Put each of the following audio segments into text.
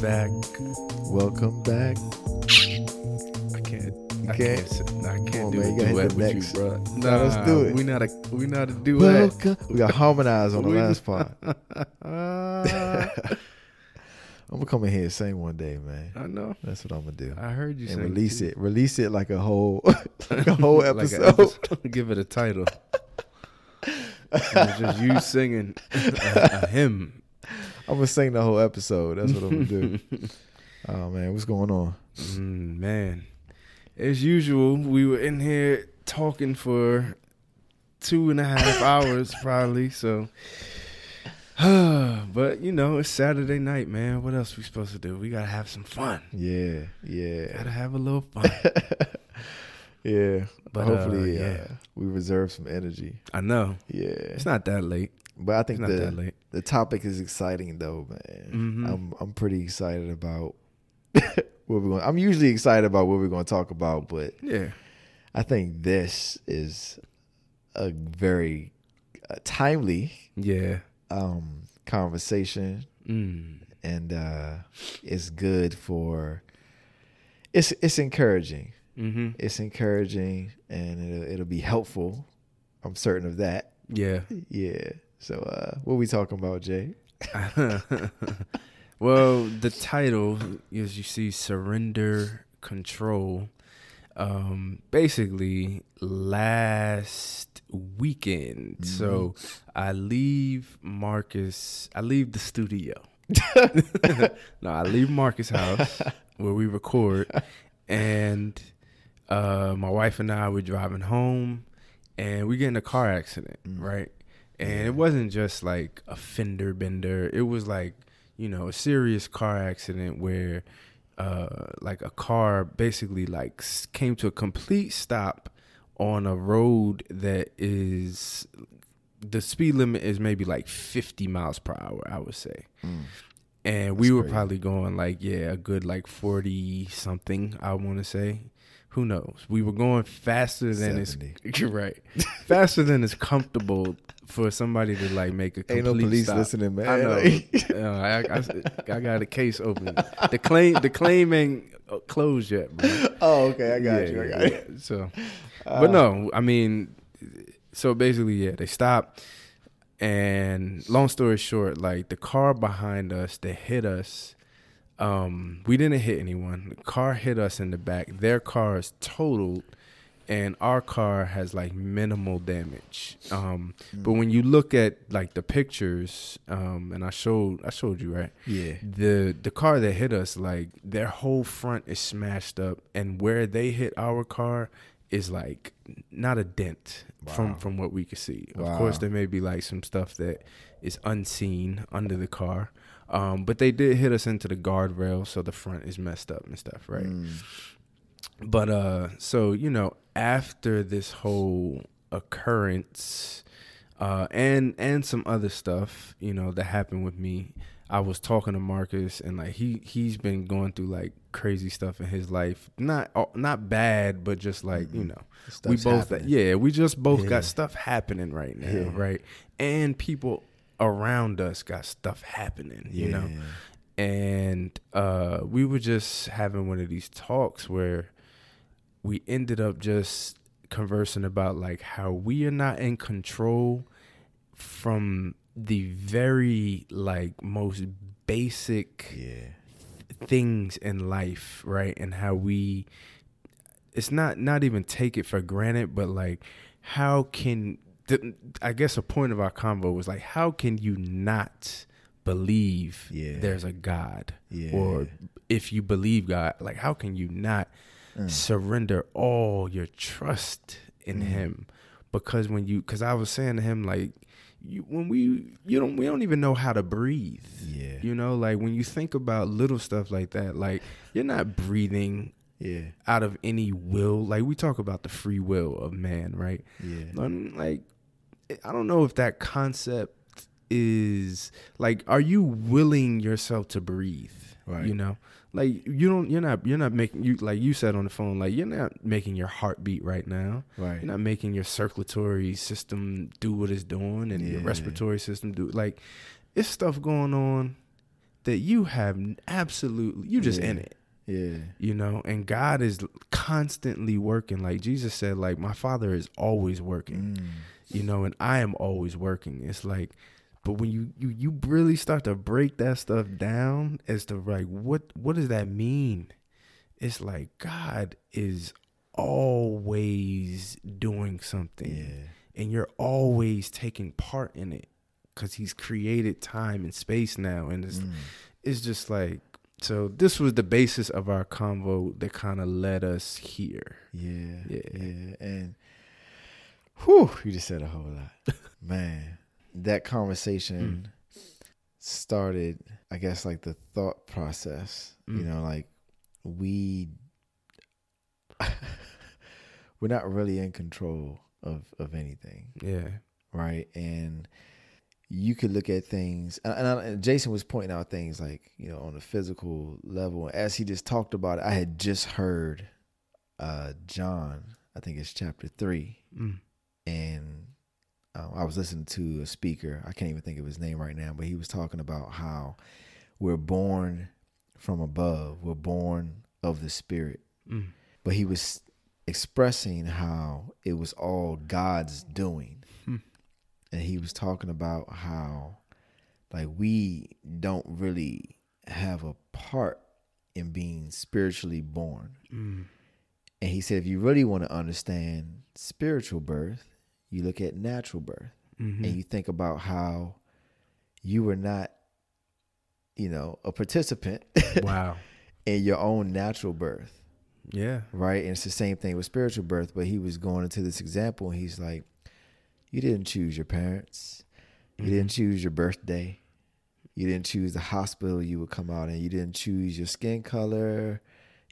Back. Welcome back. I can't. I can't? can't. I can't on, do man, a you gotta hit duet the with next. you, bro. Nah, let's do it. We not a. We not a duet. Welcome. We got harmonized on the last part. I'm gonna come in here and sing one day, man. I know. That's what I'm gonna do. I heard you And release it. Release it like a whole, like a whole episode. an episode. Give it a title. Just you singing a, a hymn. I'm gonna sing the whole episode. That's what I'm gonna do. oh man, what's going on? Mm, man, as usual, we were in here talking for two and a half hours, probably. So, but you know, it's Saturday night, man. What else we supposed to do? We gotta have some fun. Yeah, yeah, Gotta have a little fun. yeah. But, hopefully, uh, uh, yeah. we reserve some energy. I know Yeah, it's not that late. but I It's think not the that late. The topic is exciting though, man. Mhm. I'm I'm pretty excited about what we're going. I'm usually excited about what we're going to talk about, but Yeah, I think this is a very uh, timely yeah. um, conversation, Mm. and uh, it's good for. It's it's encouraging. Mm-hmm. It's encouraging, and it'll it'll be helpful. I'm certain of that. Yeah. Yeah. So, uh, what we talking about, Jay? well, the title, as you see, surrender control. Um, basically, last weekend, so I leave Marcus. I leave the studio. no, I leave Marcus' house where we record, and uh, my wife and I were driving home, and we get in a car accident, right? And it wasn't just like a fender bender. It was like, you know, a serious car accident where uh like a car basically like came to a complete stop on a road that is the speed limit is maybe like 50 miles per hour, I would say. And we were crazy. probably going like, yeah, a good like 40 something, I want to say. Who knows? We were going faster than it's 70. you're right. Faster than it's comfortable for somebody to like make a complete Ain't no police stop. listening, man. I know. Like- Uh, I, I, I got a case open. The claim the claim ain't uh, closed yet, bro. oh, okay. I got Yeah, you. I got yeah, you. So, but no, I mean, so basically, yeah, they stopped, and long story short, like the car behind us that hit us, um, we didn't hit anyone. The car hit us in the back. Their car is totaled, and our car has like minimal damage. Um, but when you look at like the pictures, um, and I showed I showed you right Yeah. the the car that hit us like their whole front is smashed up and where they hit our car is like not a dent from Wow. from what we could see of course there may be like some stuff that is unseen under the car um but they did hit us into the guardrail so the front is messed up and stuff right Mm. But uh so you know after this whole occurrence uh and and some other stuff you know that happened with me i was talking to marcus and like he he's been going through like crazy stuff in his life not not bad but just like you know we both happening. yeah we just both Yeah. got stuff happening right now Yeah. right and people around us got stuff happening you know Yeah. And uh, we were just having one of these talks where we ended up just conversing about like how we are not in control from the very like most basic Yeah. things in life right and how we it's not not even take it for granted but like how can the, i guess a point of our convo was like how can you not believe Yeah. there's a god Yeah. or if you believe god like how can you not Mm. surrender all your trust in him because when you because i was saying to him like you, when we you don't we don't even know how to breathe. Yeah. You know, like when you think about little stuff like that, like you're not breathing Yeah. out of any will. Like we talk about the free will of man, right? Yeah. Like I don't know if that concept is like are you willing yourself to breathe? Right. You know? Like you don't you're not you're not making you like you said on the phone, like you're not making your heart beat right now. Right. You're not making your circulatory system do what it's doing and your respiratory system do like it's stuff going on that you have absolutely you just Yeah. in it Yeah. you know and god is constantly working like jesus said like my father is always working Mm. you know and i am always working it's like but when you you you really start to break that stuff down as to like what what does that mean it's like god is always doing something Yeah. and you're always taking part in it because he's created time and space now and it's Mm. it's just like so this was the basis of our convo that kind of led us here Yeah. Yeah. Yeah. And whew, you just said a whole lot. Man. That conversation Mm. started, I guess, like the thought process. You Mm. know, like we we're not really in control of of anything. yeah right? And you could look at things, and, and, I, and Jason was pointing out things like you know on a physical level. As he just talked about it, I had just heard uh, John, I think it's chapter three, mm. and um, I was listening to a speaker. I can't even think of his name right now, but he was talking about how we're born from above. We're born of the Spirit Mm. but he was expressing how it was all God's doing. Hmm. And he was talking about how like we don't really have a part in being spiritually born. Mm. And he said if you really want to understand spiritual birth, you look at natural birth Mhm. and you think about how you were not you know, a participant wow in your own natural birth. yeah right? And it's the same thing with spiritual birth, but he was going into this example and he's like, You didn't choose your parents. You Mm-hmm. didn't choose your birthday. You didn't choose the hospital you would come out in. You didn't choose your skin color,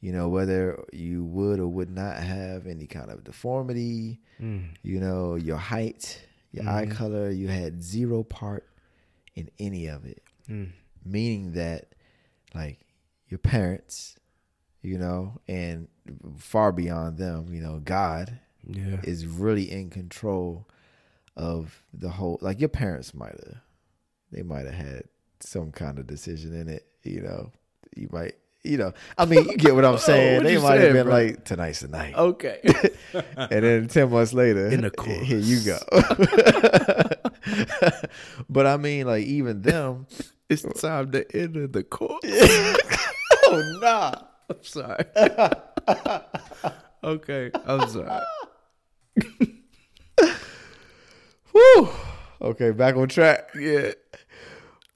you know, whether you would or would not have any kind of deformity, Mm. you know, your height, your eye Mhm. color. You had zero part in any of it Mm. meaning that like your parents you know and far beyond them you know god yeah is really in control of the whole like your parents might have they might have had some kind of decision in it you know you might you know i mean you get what i'm saying. What they might have been bro? like tonight's the night. Okay. And then 10 months later In the here you go. But i mean like even them it's time to enter the court oh nah. I'm sorry. Okay i'm sorry. Whew. Okay, back on track. Yeah.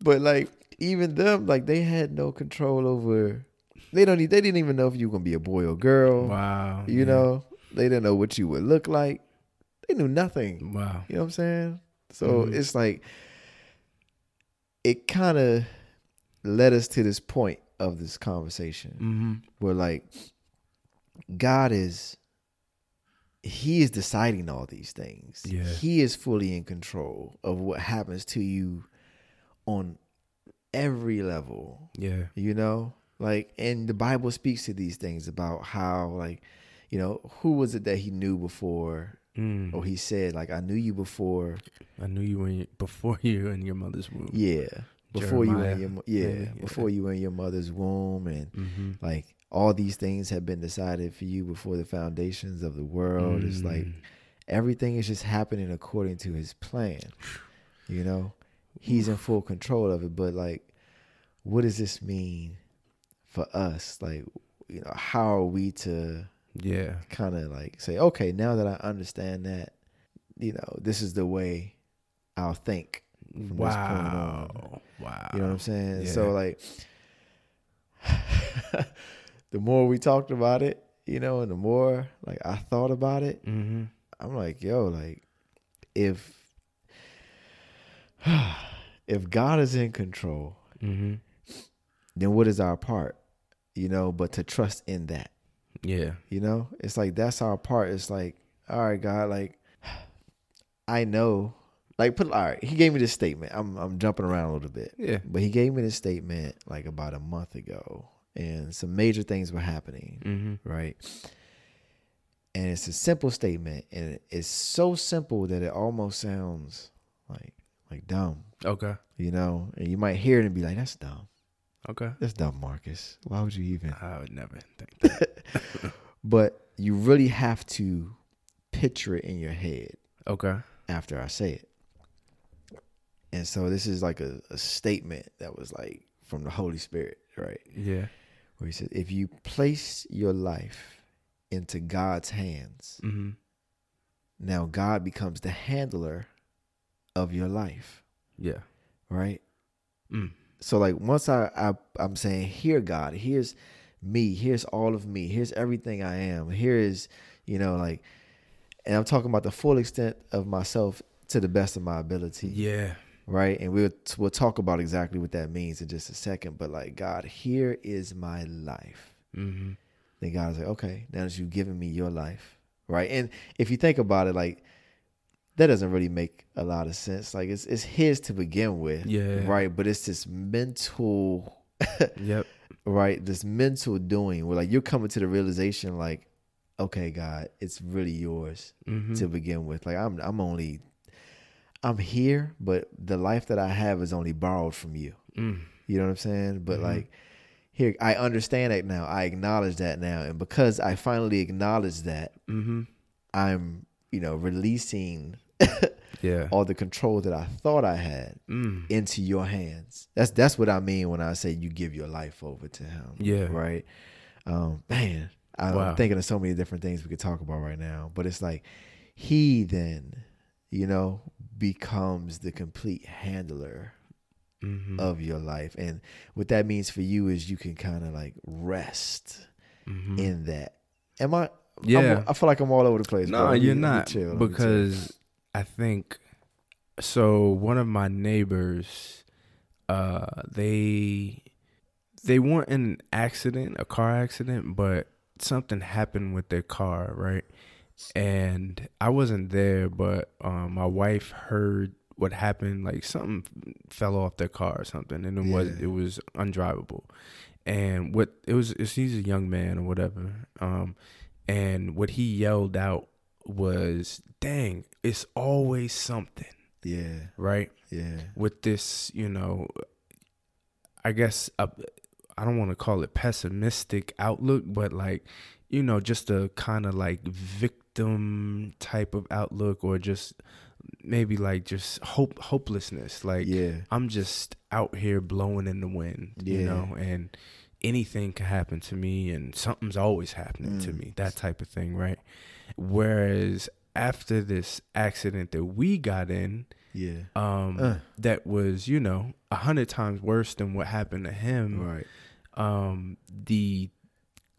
But like even them, like they had no control over they don't they didn't even know if you were gonna be a boy or girl. wow You know? They didn't know what you would look like. They knew nothing. wow You know what I'm saying? So Mhm. it's like it kind of led us to this point of this conversation mm-hmm. where like God is he is deciding all these things. Yeah. He is fully in control of what happens to you on every level, yeah you know? Like and the Bible speaks to these things about how like you know, who was it that he knew before mm. or he said like I knew you before i knew you when you, before you in your mother's womb yeah, before you were in your mo- yeah, yeah. before you were in your mother's womb and mm-hmm. like all these things have been decided for you before the foundations of the world. It's like Mm. everything is just happening according to his plan. You know, he's in full control of it. But like, what does this mean for us? Like, you know, how are we to yeah kind of like say, okay, now that I understand that, you know, this is the way I'll think. From this point wow on. wow You know what I'm saying? Yeah. So like the more we talked about it, you know, and the more like I thought about it, mm-hmm. I'm like, yo, like if if God is in control, Mm-hmm. Then what is our part? You know, but to trust in that. Yeah. You know, it's like that's our part. It's like, all right, God, like I know, like put all right. He gave me this statement. I'm I'm jumping around a little bit, Yeah. but he gave me this statement like about a month ago, and some major things were happening, Mm-hmm. right? And it's a simple statement, and it's so simple that it almost sounds like like dumb, Okay. you know. And you might hear it and be like, "That's dumb. Okay. That's dumb, Marcus. Why would you even?" I would never think that. but you really have to picture it in your head Okay. after I say it. And so this is like a, a statement that was like from the Holy Spirit, right? Yeah. Where he said, if you place your life into God's hands, Mm-hmm. now God becomes the handler of your life, Yeah. right? Mm. So like once I, I I'm saying, here God, here's me, here's all of me, here's everything I am, here is, you know, like and I'm talking about the full extent of myself to the best of my ability. Yeah. Right. And we'll we'll talk about exactly what that means in just a second. But like God, here is my life. Mm-hmm. Then God's like, okay, now that you've given me your life. Right. And if you think about it, like that doesn't really make a lot of sense. Like it's it's his to begin with. Yeah. Right. But it's this mental Yep. right? This mental doing where like you're coming to the realization like, okay, God, it's really yours Mm-hmm. to begin with. Like I'm I'm only I'm here, but the life that I have is only borrowed from you. Mm. You know what I'm saying? But Mhm. like here I understand that now. I acknowledge that now. And because I finally acknowledge that, Mm-hmm. I'm, you know, releasing Yeah. all the control that I thought I had Mm. into your hands. That's that's what I mean when I say you give your life over to him. Yeah. Right. Um, man, I'm Wow. thinking of so many different things we could talk about right now. But it's like he then, you know, becomes the complete handler Mm-hmm. of your life. And what that means for you is you can kind of like rest mm-hmm. in that. Am I Yeah. I'm- i feel like I'm all over the place. No, me- you're not. chill. because I think so. One of my neighbors, uh, they they weren't in an accident, a car accident, but something happened with their car, right? And I wasn't there, but um, my wife heard what happened. Like something fell off their car or something, and it was Yeah. it was undrivable. And what it was, it's, he's a young man or whatever. Um, and what he yelled out was, "Dang, it's always something." yeah, Right? yeah, With this, you know, I guess uh, I don't want to call it pessimistic outlook, but like, you know, just a kind of like victim type of outlook, or just maybe like just hope hopelessness. Like, yeah, I'm just out here blowing in the wind, you know, and anything can happen to me and something's always happening to Mm. me, that type of thing, right? Whereas after this accident that we got in, yeah. um, Uh. that was, you know, a hundred times worse than what happened to him. Right. Um, the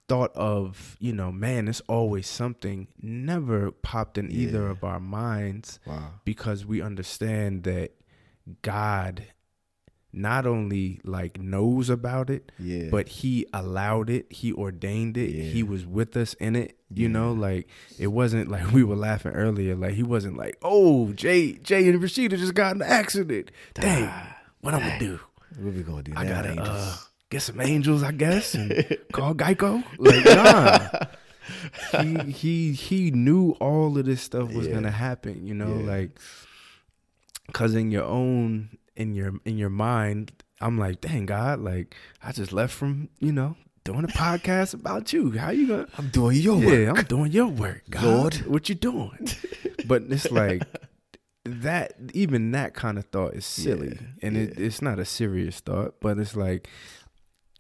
thought of, you know, man, it's always something never popped in either of our minds Wow. because we understand that God not only like knows about it, Yeah. but he allowed it, he ordained it, he was with us in it. You Yeah. know, like it wasn't like we were laughing earlier, like he wasn't like, Oh, Jay Jay and Rashida just got in an accident. Dang, what I'm gonna do? what we gonna do I now, gotta angels? uh, get some angels, I guess, and call Geico. Like, nah. he he he knew all of this stuff was Yeah. gonna happen, you know, Yeah. like cause in your own in your in your mind, I'm like, dang God, like I just left from, you know, doing a podcast about you. How you gonna I'm doing your yeah, work. I'm doing your work, God. Lord. What you doing? but it's like that. Even that kind of thought is silly, Yeah, and It, it's not a serious thought. But it's like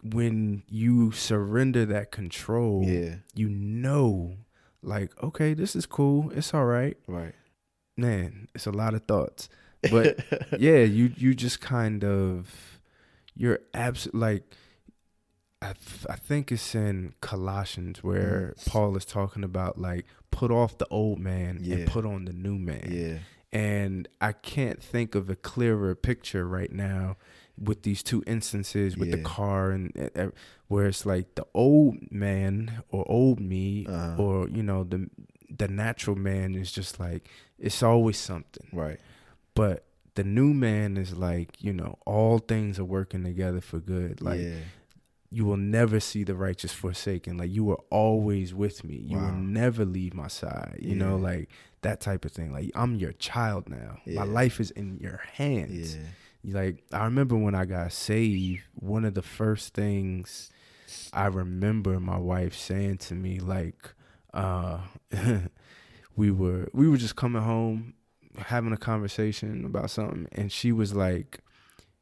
when you surrender that control, Yeah. you know, like, okay, this is cool. It's all right, Right. man. It's a lot of thoughts, but yeah, you you just kind of you're abs like I th- I think it's in Colossians where Paul is talking about like put off the old man Yeah. and put on the new man. Yeah. And I can't think of a clearer picture right now with these two instances with the car and uh, where it's like the old man or old me Uh-huh. or you know the the natural man is just like it's always something Right. But the new man is like you know all things are working together for good like yeah. you will never see the righteous forsaken like you are always with me you Wow. will never leave my side you know like that type of thing like i'm your child now Yeah. my life is in your hands Yeah. like i remember when i got saved one of the first things i remember my wife saying to me like uh we were we were just coming home having a conversation about something and she was like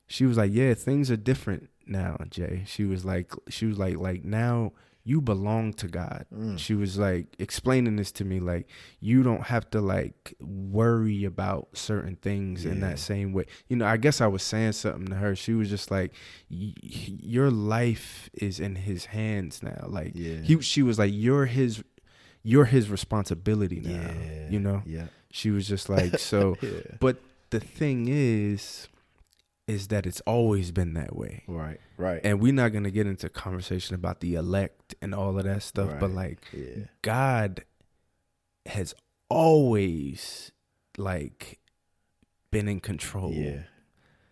she was like yeah things are different now jay she was like she was like like now you belong to god Mm. she was like explaining this to me like you don't have to like worry about certain things in that same way you know i guess i was saying something to her she was just like y- your life is in his hands now like Yeah. he she was like you're his you're his responsibility now Yeah. you know Yeah. She was just like so Yeah. but the thing is is that it's always been that way Right. Right. and we're not gonna get into conversation about the elect and all of that stuff but like yeah. god has always like been in control Yeah.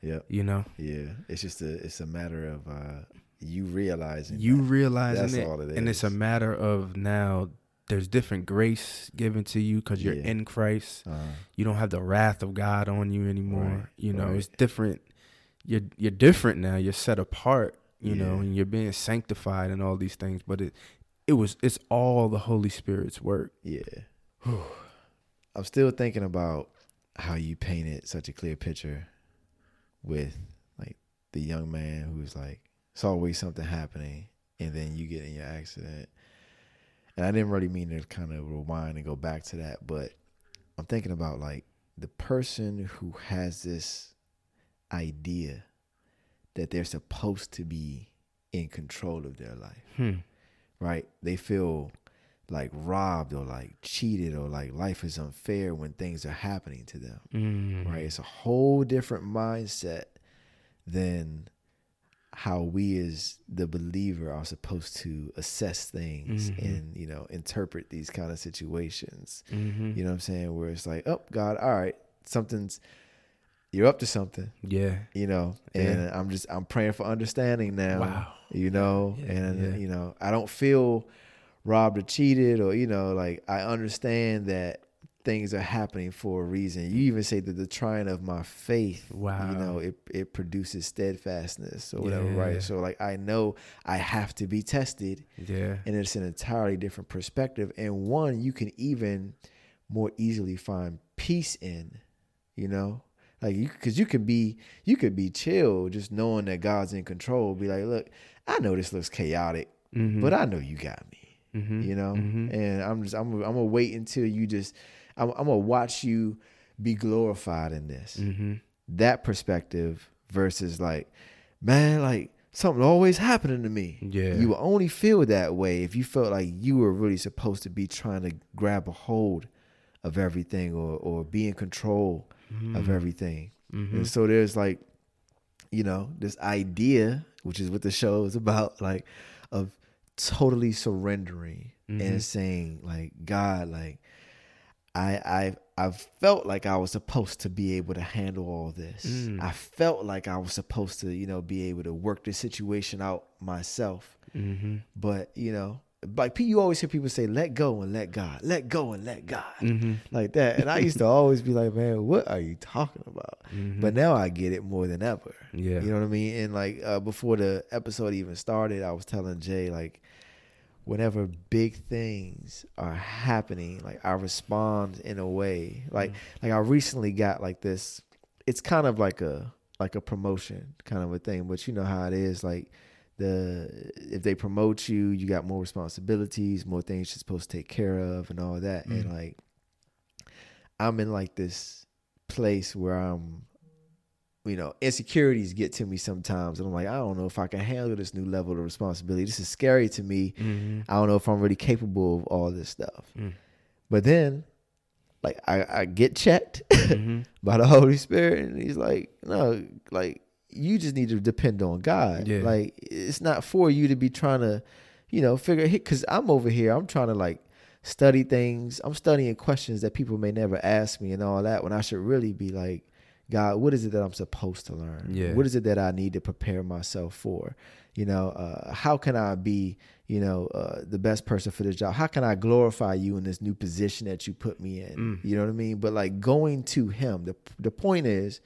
Yep. you know Yeah. It's just a it's a matter of uh you realizing you that. realizing That's it, all it and it's a matter of now there's different grace given to you because you're Yeah. in christ uh, you don't have the wrath of God on you anymore. Right, you know, right. it's different. You're you're different now. You're set apart. You know, and you're being sanctified and all these things. But it it was it's all the Holy Spirit's work. yeah. I'm still thinking about how you painted such a clear picture with like the young man who's like it's always something happening and then you get in your accident. And I didn't really mean to kind of rewind and go back to that, but I'm thinking about like the person who has this idea that they're supposed to be in control of their life, Hmm. right? They feel like robbed or like cheated or like life is unfair when things are happening to them, Mm. right? It's a whole different mindset than how we as the believer are supposed to assess things Mhm. and you know interpret these kind of situations hmm you know what i'm saying where it's like oh god all right something's you're up to something Yeah. you know and i'm just i'm praying for understanding now Wow. you know Yeah, and yeah. you know i don't feel robbed or cheated or you know like i understand that things are happening for a reason you even say that the trying of my faith Wow. you know it, it produces steadfastness or whatever Yeah. right so like i know i have to be tested Yeah. and it's an entirely different perspective and one you can even more easily find peace in you know like you because you could be you could be chill just knowing that god's in control be like look i know this looks chaotic Mhm. but i know you got me Mhm. you know Mhm. and i'm just i'm, I'm gonna wait until you just I'm, I'm gonna watch you be glorified in this Mhm. that perspective versus like man like something always happening to me Yeah. you will only feel that way if you felt like you were really supposed to be trying to grab a hold of everything or or be in control Mm-hmm. of everything Mhm. and so there's like you know this idea which is what the show is about like of totally surrendering Mhm. and saying like god like i i i felt like i was supposed to be able to handle all this Mm. i felt like i was supposed to you know be able to work this situation out myself Mhm. but you know like you always hear people say let go and let god let go and let god Mhm. like that and i used to always be like man what are you talking about Mhm. but now I get it more than ever. Yeah. You know what I mean? And like uh, before the episode even started, I was telling Jay like whenever big things are happening, like I respond in a way. Like mm-hmm. like I recently got like this it's kind of like a like a promotion kind of a thing, but you know how it is like the if they promote you, you got more responsibilities, more things you're supposed to take care of and all that. And mm. like I'm in like this place where I'm you know, insecurities get to me sometimes, and I'm like, I don't know if I can handle this new level of responsibility. This is scary to me. Mhm. I don't know if I'm really capable of all this stuff. Mm. But then, like I, I get checked Mhm. by the Holy Spirit, and He's like, no, like you just need to depend on God. Yeah. Like it's not for you to be trying to, you know, figure it. because I'm over here, I'm trying to like study things. I'm studying questions that people may never ask me and all that. When I should really be like, God, what is it that I'm supposed to learn? Yeah. What is it that I need to prepare myself for? You know, uh, how can I be, you know, uh, the best person for this job? How can I glorify you in this new position that you put me in? Mm. You know what I mean? But like going to Him, the the point is,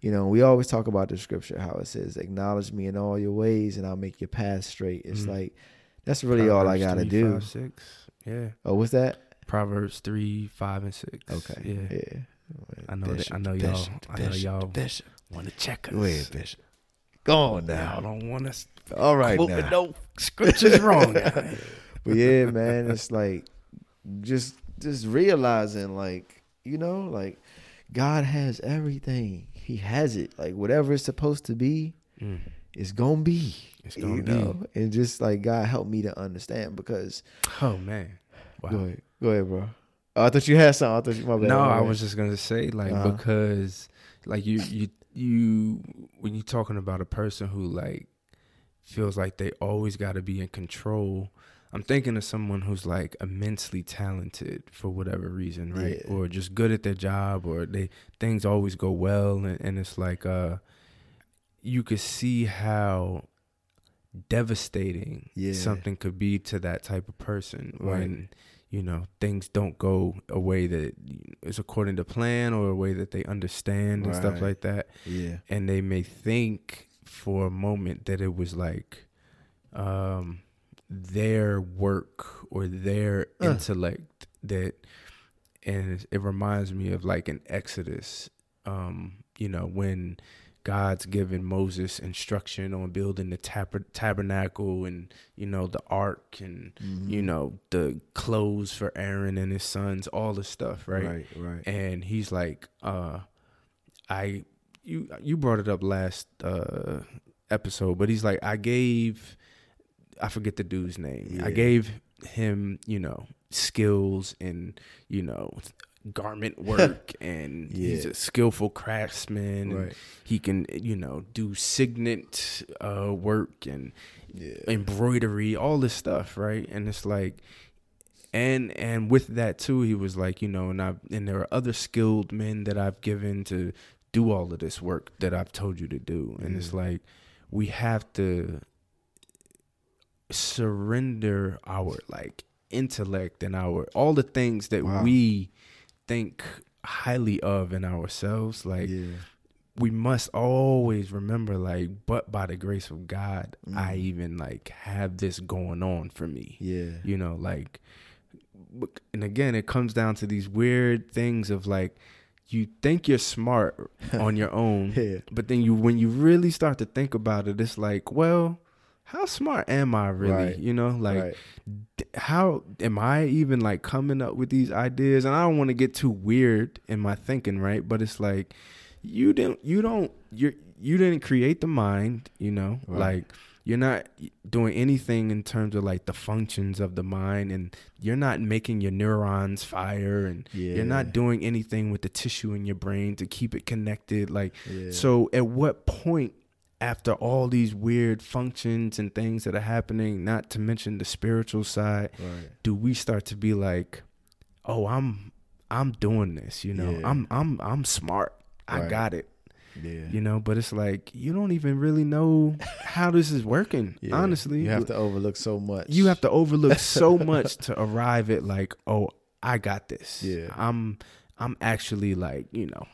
you know, we always talk about the scripture how it says, "Acknowledge me in all your ways, and I'll make your path straight." It's Mhm. like that's really all I gotta 3, do. 5, six. Yeah. Oh, what's that? Proverbs three, five, and six. Okay, Yeah. yeah. I know that- I know y'all- Bishop, I know y'all Bishop. Want to check us? Go ahead, Bishop. Go on now. I don't want us All right now. no scriptures wrong. But yeah, man, it's like just just realizing like, you know, like God has everything. He has it. Like whatever it's supposed to be, Mm. it's gonna be. It's gonna you be. know? And just like God help me to understand because Oh man. Wow. go ahead. Go ahead, bro. Oh, I thought you had something. I thought you my bad. No, I was just gonna say like Uh-huh. because like you you you when you're talking about a person who like feels like they always got to be in control. I'm thinking of someone who's like immensely talented for whatever reason, right? Yeah. Or just good at their job, or they things always go well, and, and it's like uh, you could see how devastating Yeah. something could be to that type of person Right. when you know things don't go a way that is according to plan or a way that they understand and stuff like that Yeah. and they may think for a moment that it was like um their work or their Uh. intellect that and it, it reminds me of like an exodus um you know when god's given moses instruction on building the tab- tabernacle and you know the ark and Mm-hmm. you know the clothes for aaron and his sons all the stuff right Right, right. and he's like uh i you you brought it up last uh episode but he's like i gave i forget the dude's name i gave him you know skills and you know garment work and he's a skillful craftsman and Right. he can you know do signet uh work and Yeah. embroidery, all this stuff, right? And it's like and and with that too, he was like, you know, and I and there are other skilled men that I've given to do all of this work that I've told you to do. And it's like we have to surrender our like intellect and our all the things that Wow. we think highly of in ourselves like yeah. we must always remember like but by the grace of god i Mhm. even like have this going on for me Yeah. you know like and again it comes down to these weird things of like you think you're smart on your own Yeah. but then you when you really start to think about it it's like well how smart am i really Right. you know like right. d- how am I even like coming up with these ideas? And I don't want to get too weird in my thinking, right? But it's like you didn't, you don't, you you didn't create the mind, you know, Right. like you're not doing anything in terms of like the functions of the mind, and you're not making your neurons fire, and Yeah. you're not doing anything with the tissue in your brain to keep it connected, like. Yeah. So at what point after all these weird functions and things that are happening, not to mention the spiritual side, right. do we start to be like, "Oh, I'm I'm doing this, you know. Yeah. I'm I'm I'm smart. I got it." Yeah. You know, but it's like you don't even really know how this is working, Yeah. honestly. you have to overlook so much. you have to overlook so much to arrive at like, "Oh, I got this." Yeah. I'm I'm actually like, you know,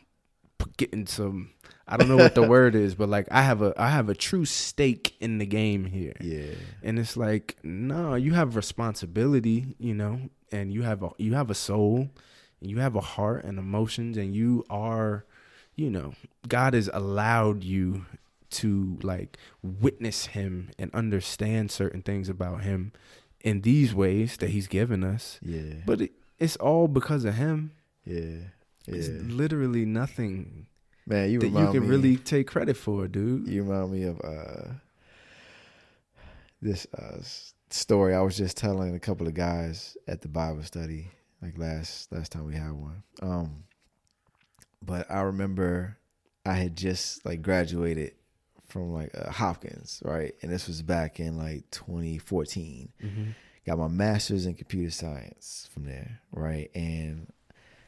getting some I don't know what the word is, but like I have a I have a true stake in the game here. Yeah. And it's like, no, you have responsibility, you know, and you have a you have a soul, and you have a heart and emotions, and you are, you know, God has allowed you to like witness Him and understand certain things about Him in these ways that He's given us. Yeah. But it, it's all because of Him. yeah. It's literally nothing Man, you that you can me, really take credit for, dude. You remind me of uh, this uh, story I was just telling a couple of guys at the Bible study like last last time we had one. Um, but I remember I had just like graduated from like uh, Hopkins, right? And this was back in like 2014. Got my master's in computer science from there, right? And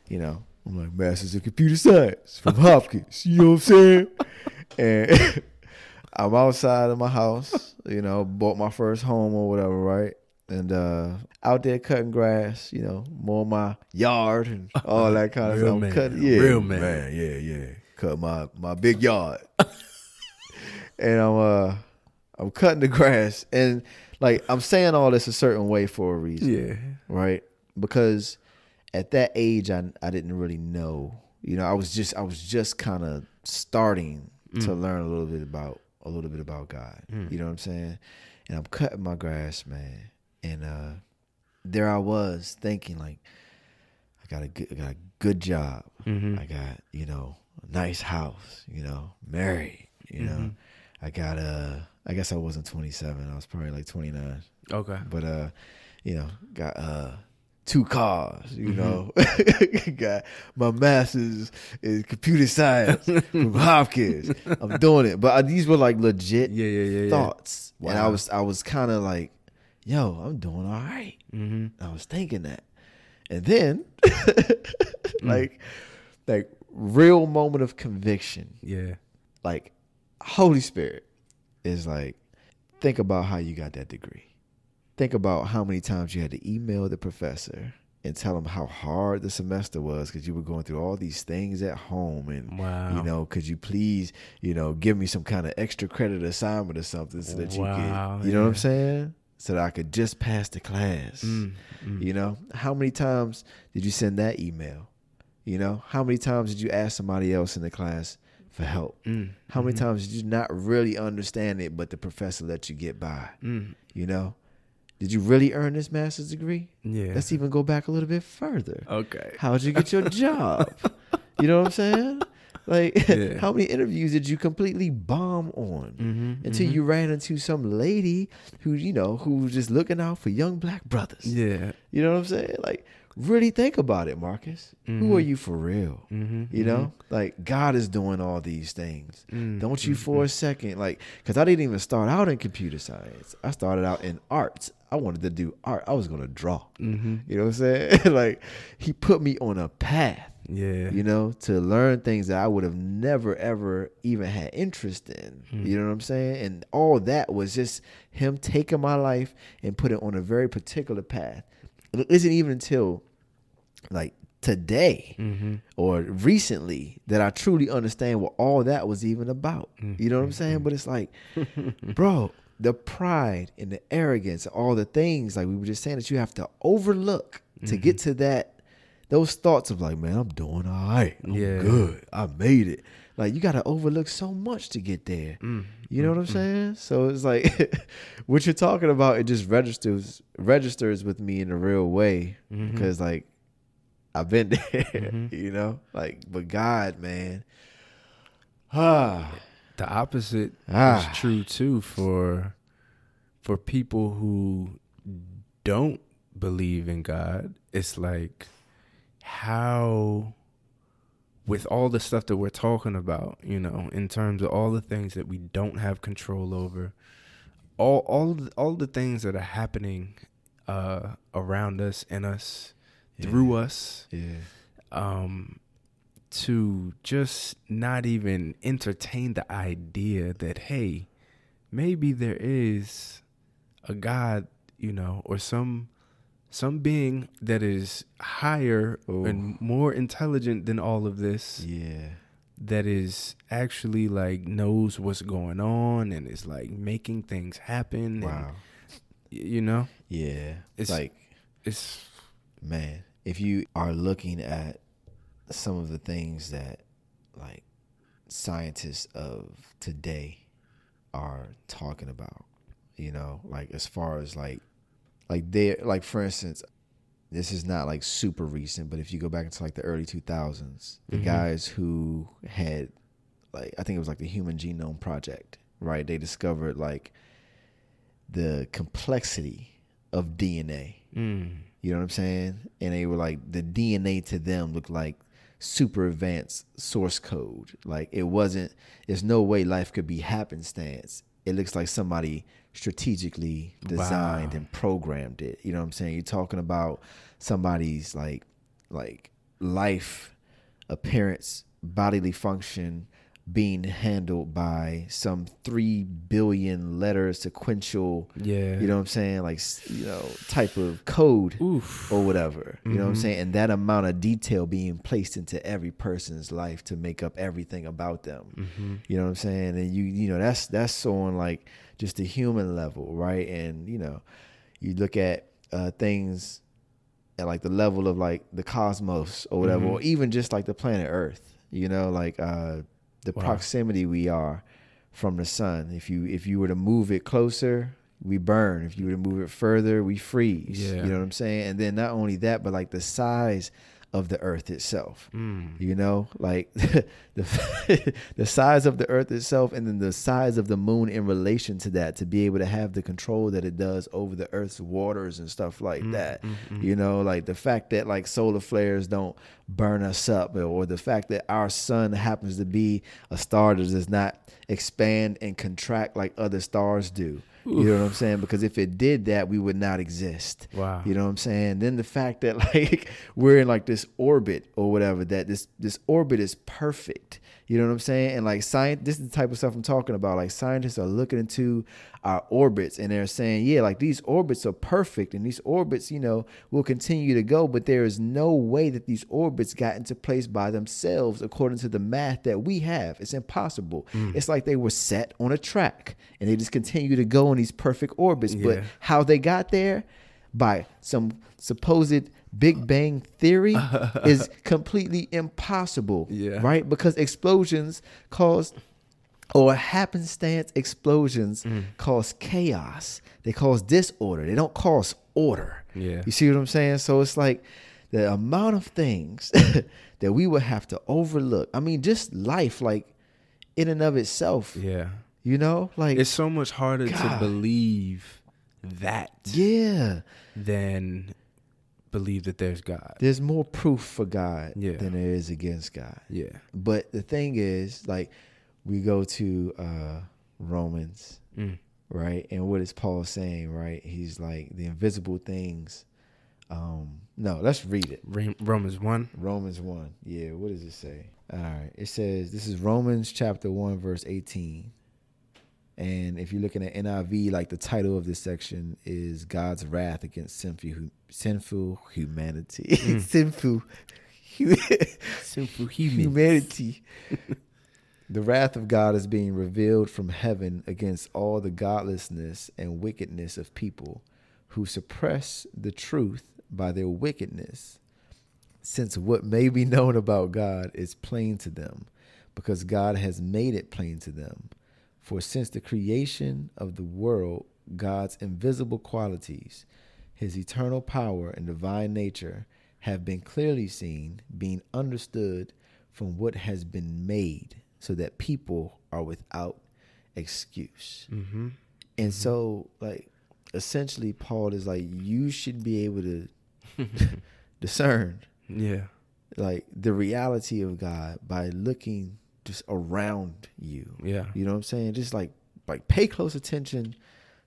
you know, I'm like master's in computer science from Hopkins. You know what I'm saying? and I'm outside of my house, you know, bought my first home or whatever, right? And uh out there cutting grass, you know, mowing my yard and all that kind of stuff. man. Cutting, yeah, Real man. yeah, yeah. Cut my my big yard, and I'm uh I'm cutting the grass, and like I'm saying all this a certain way for a reason Yeah. right? Because at that age, I I didn't really know. You know, I was just I was just kind of starting to learn a little bit about a little bit about God. You know what I'm saying? And I'm cutting my grass, man, and uh there I was thinking like, I got a good, I got a good job. I got you know a nice house. You know, married. You know, I got a. I guess I wasn't 27. I was probably like 29 Okay. but uh you know got uh two cars you know. Got my master's in computer science from hopkins. I'm doing it. But uh, these were like legit Yeah, yeah, yeah, thoughts. And i was i was kind of like yo i'm doing all right. Mm-hmm. i was thinking that. And then like like real moment of conviction. Yeah. like Holy Spirit is like, think about how you got that degree. Think about how many times you had to email the professor and tell him how hard the semester was because you were going through all these things at home and Wow. you know could you please you know give me some kind of extra credit assignment or something so that you Wow, could you know what i'm saying? So that i could just pass the class Mm, you know? How many times did you send that email? You know how many times did you ask somebody else in the class for help? Mm, how many times did you not really understand it, but the professor let you get by? mm. You know, did you really earn this master's degree? Yeah. Let's even go back a little bit further. okay. How'd you get your job? you know what I'm saying? Like, Yeah. how many interviews did you completely bomb on Mm-hmm. until you ran into some lady who, you know, who was just looking out for young black brothers? Yeah. You know what I'm saying? Like, really think about it, Marcus. Who are you for real? Mm-hmm. You know, like God is doing all these things. Mm, Don't you for a second, like, because I didn't even start out in computer science. I started out in arts. I wanted to do art. I was going to draw. Mm-hmm. You know what I'm saying? like, He put me on a path, Yeah. you know, to learn things that I would have never, ever even had interest in. You know what I'm saying? And all that was just Him taking my life and put it on a very particular path. And it isn't even until like today Mm-hmm. or recently that I truly understand what all that was even about. You know what I'm saying? But it's mm-hmm. like, bro, the pride and the arrogance, all the things like we were just saying that you have to overlook to get mm-hmm. to that those thoughts of like, man, I'm doing all right. I'm Yeah. good. I made it. Like you gotta overlook so much to get there. Mm. You know what I'm mm-hmm. saying? So it's like what you're talking about, it just registers registers with me in a real way. Because like I've been there, you know? Like, but God, man. Ah. The opposite Ah. is true too for for people who don't believe in God. It's like how with all the stuff that we're talking about, you know, in terms of all the things that we don't have control over, all all the- all the things that are happening uh around us in us through us Yeah. um to just not even entertain the idea that hey maybe there is a god you know or some some being that is higher Ooh. and more intelligent than all of this Yeah. that is actually like knows what's going on and is like making things happen Wow. y- you know Yeah. It's- like, it's man, if you are looking at some of the things that like scientists of today are talking about, you know, like as far as like like they like for instance, this is not like super recent, but if you go back into like the early 2000s, the guys who had like I think it was like the Human Genome Project, right? They discovered like the complexity of DNA mm, You know what I'm saying? And they were like the DNA to them looked like super advanced source code. Like it wasn't. There's no way life could be happenstance. It looks like somebody strategically designed Wow. and programmed it. You know what I'm saying? You're talking about somebody's like like life appearance, bodily function being handled by some three billion letter sequential, Yeah. you know what I'm saying, like you know, type of code Oof. or whatever. You know what I'm Mhm. saying? And that amount of detail being placed into every person's life to make up everything about them. Mm-hmm. You know what I'm saying? And you you know that's that's so on like just the human level, right? And you know, you look at uh, things at like the level of like the cosmos or whatever, Mhm. or even just like the planet Earth. You know, like uh, the Wow. proximity we are from the sun. If you if you were to move it closer, we burn. If you were to move it further, we freeze. Yeah. You know what I'm saying? And then not only that, but like the size of the Earth itself. Mm. You know, like the the size of the earth itself and then the size of the moon in relation to that to be able to have the control that it does over the earth's waters and stuff like Mm, that. mm, mm. You know, like the fact that like solar flares don't burn us up or, or the fact that our sun happens to be a star that does not expand and contract like other stars do. You know what I'm saying? Because if it did that, we would not exist. Wow. You know what I'm saying? Then the fact that like we're in like this orbit or whatever, that this this orbit is perfect. You know what I'm saying? And like science, this is the type of stuff I'm talking about. Like scientists are looking into our orbits and they're saying, yeah, like these orbits are perfect and these orbits, you know, will continue to go, but there is no way that these orbits got into place by themselves according to the math that we have. It's impossible. Mm. It's like they were set on a track and they just continue to go in these perfect orbits. But how they got there by some supposed Big Bang theory is completely impossible. Yeah. Right? Because explosions cause or happenstance explosions Mm. cause chaos. They cause disorder. They don't cause order. Yeah. You see what I'm saying? So it's like the amount of things that we would have to overlook. I mean, just life, like in and of itself. Yeah. You know, like It's so much harder to believe that yeah. than believe that there's God. There's more proof for God Yeah. than there is against God. Yeah. But the thing is, like, we go to uh Romans, Mm. right? And what is Paul saying, right? He's like the invisible things. Um, no, let's read it. Romans 1. Romans 1. Yeah, what does it say? All right. It says, this is Romans chapter 1, verse 18. And if you're looking at NIV, like the title of this section is God's wrath against sinful, sinful humanity. Hmm. sinful hu- Simple humanity. the wrath of God is being revealed from heaven against all the godlessness and wickedness of people who suppress the truth by their wickedness. Since what may be known about God is plain to them, because God has made it plain to them. For since the creation of the world, God's invisible qualities, his eternal power and divine nature, have been clearly seen, being understood from what has been made, so that people are without excuse. Mm-hmm. And so, like, essentially, Paul is like, you should be able to discern, Yeah. like, the reality of God by looking just around you. Yeah. You know what I'm saying? Just like, like, pay close attention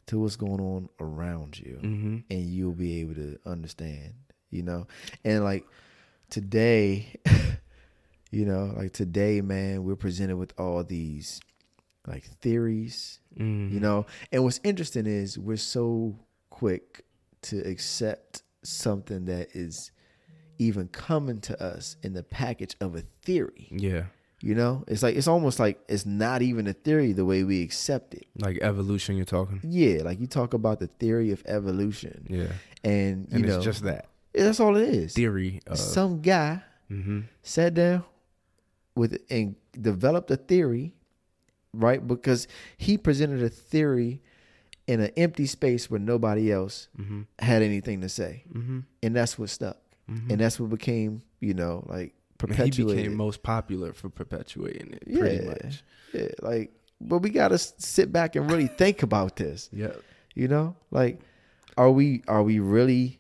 to what's going on around you, Mm-hmm. and you'll be able to understand. You know, and like today, you know, like today, man, we're presented with all these like theories Mm-hmm. you know and what's interesting is we're so quick to accept something that is even coming to us in the package of a theory Yeah. You know it's like it's almost like it's not even a theory the way we accept it Like evolution, you're talking. yeah like you talk about the theory of evolution Yeah. and you And know it's just that that's all it is theory of. some guy mm-hmm. sat down with and developed a theory, right? Because he presented a theory in an empty space where nobody else Mm-hmm. had anything to say, Mm-hmm. and that's what stuck, mm-hmm. and that's what became, you know, like he perpetuated. became most popular for perpetuating it, yeah, pretty much. yeah, like, but we gotta sit back and really think about this. Yeah. You know, like, are we are we really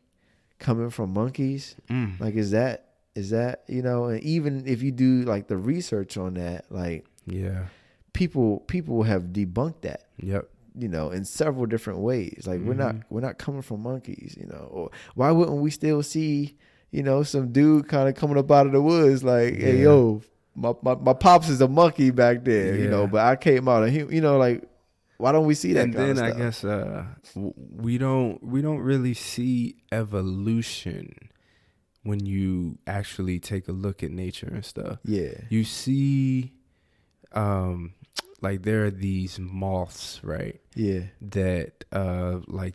coming from monkeys? Mm. Like, is that is that you know? And even if you do like the research on that, like Yeah. people people have debunked that Yep. you know in several different ways like we're not Mhm. we're not coming from monkeys you know or why wouldn't we still see you know some dude kind of coming up out of the woods like hey yo my, my my pops is a monkey back there you know but i came out of him you know like why don't we see that and then I guess uh, we don't we don't really see evolution when you actually take a look at nature and stuff. yeah You see, um, like there are these moths, right? yeah That uh, like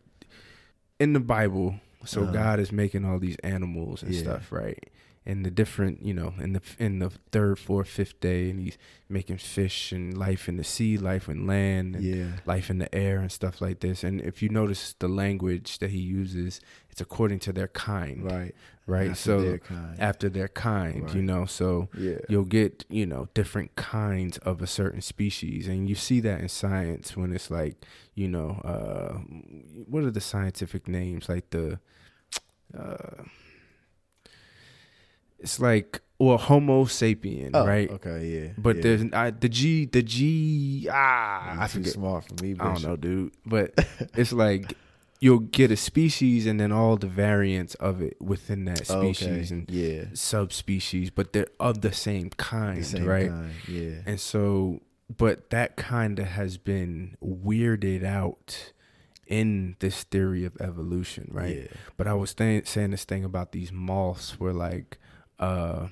in the Bible. So Uh-huh. God is making all these animals and Yeah. stuff, right? And the different, you know, in the in the third, fourth, fifth day, and he's making fish and life in the sea, life in land, and yeah life in the air and stuff like this. And if you notice the language that he uses, it's according to their kind, right right? After so their after their kind, you know, so yeah you'll get, you know, different kinds of a certain species. And you see that in science when it's like, you know, uh, what are the scientific names? Like the, uh, it's like, well, Homo sapien, oh, right? okay yeah But yeah. there's I, the G, the G, ah, You I forget. smart for me I don't know, dude. But it's like you'll get a species and then all the variants of it within that species okay. and yeah subspecies, but they're of the same kind, the same right? kind yeah And so, but that kind of has been weirded out in this theory of evolution, right? yeah But I was th- saying this thing about these moths where like uh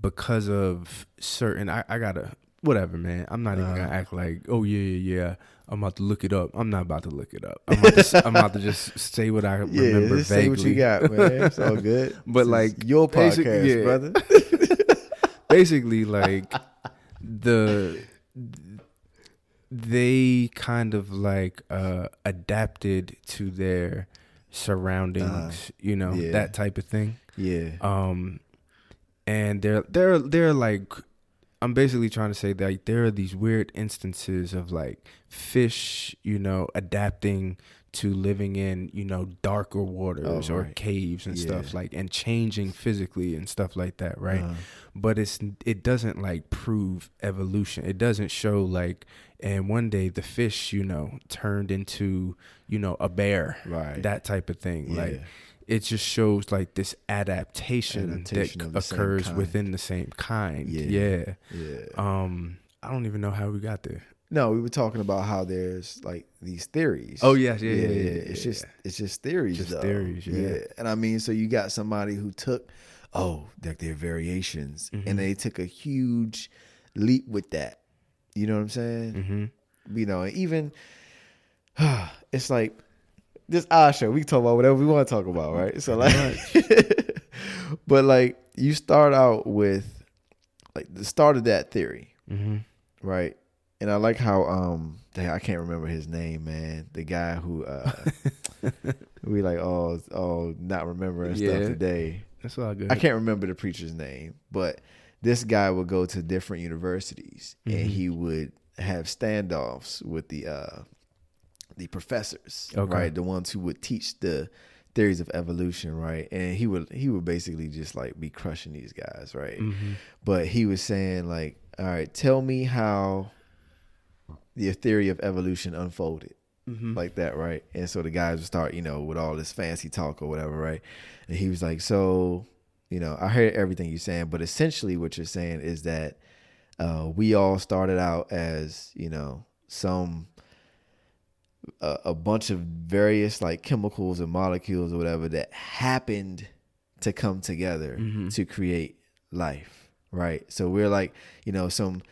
because of certain I, I gotta whatever man. I'm not even Uh. gonna act like, oh yeah, yeah, yeah. I'm about to look it up. I'm not about to look it up. I'm about to, I'm about to just say what I yeah, remember just vaguely. say what you got, man. It's all good. But, This like, your podcast, yeah. brother. Basically, like the they kind of like uh adapted to their surroundings, Uh, you know, yeah. that type of thing. Yeah, um and they're they're they're like i'm basically trying to say that like, there are these weird instances of like fish you know adapting to living in you know darker waters Oh, or right. caves and stuff like and changing physically and stuff like that right Uh, but it's it doesn't like prove evolution it doesn't show like and one day the fish you know turned into you know a bear right. that type of thing yeah. like it just shows like this adaptation, Adaptation that of the occurs within the same kind. Yeah. Yeah. yeah. Um, I don't even know how we got there. no, we were talking about how there's like these theories. Oh, yes, yeah, yeah, yeah, It's yeah, just it's just theories, Just though. theories, yeah. And I mean, so you got somebody who took, oh, like their variations, Mhm. and they took a huge leap with that. You know what I'm saying? Mm-hmm. you know, and even it's like this eye show. We can talk about whatever we want to talk about, right? So like, but like you start out with like the start of that theory, Mm-hmm. right? And I like how um dang, I can't remember his name, man. The guy who uh we like oh oh not remembering Yeah. stuff today. That's all good. I can't remember the preacher's name, but this guy would go to different universities and Mhm. he would have standoffs with the uh the professors, Okay. right? The ones who would teach the theories of evolution, right? And he would he would basically just like be crushing these guys, right? Mm-hmm. But he was saying like, all right, tell me how the theory of evolution unfolded Mm-hmm. like that, right? And so the guys would start, you know, with all this fancy talk or whatever, right? And he was like, so, you know, I heard everything you're saying, but essentially what you're saying is that uh, we all started out as, you know, some a, a bunch of various like chemicals and molecules or whatever that happened to come together Mhm. to create life, right? So we're like, you know, some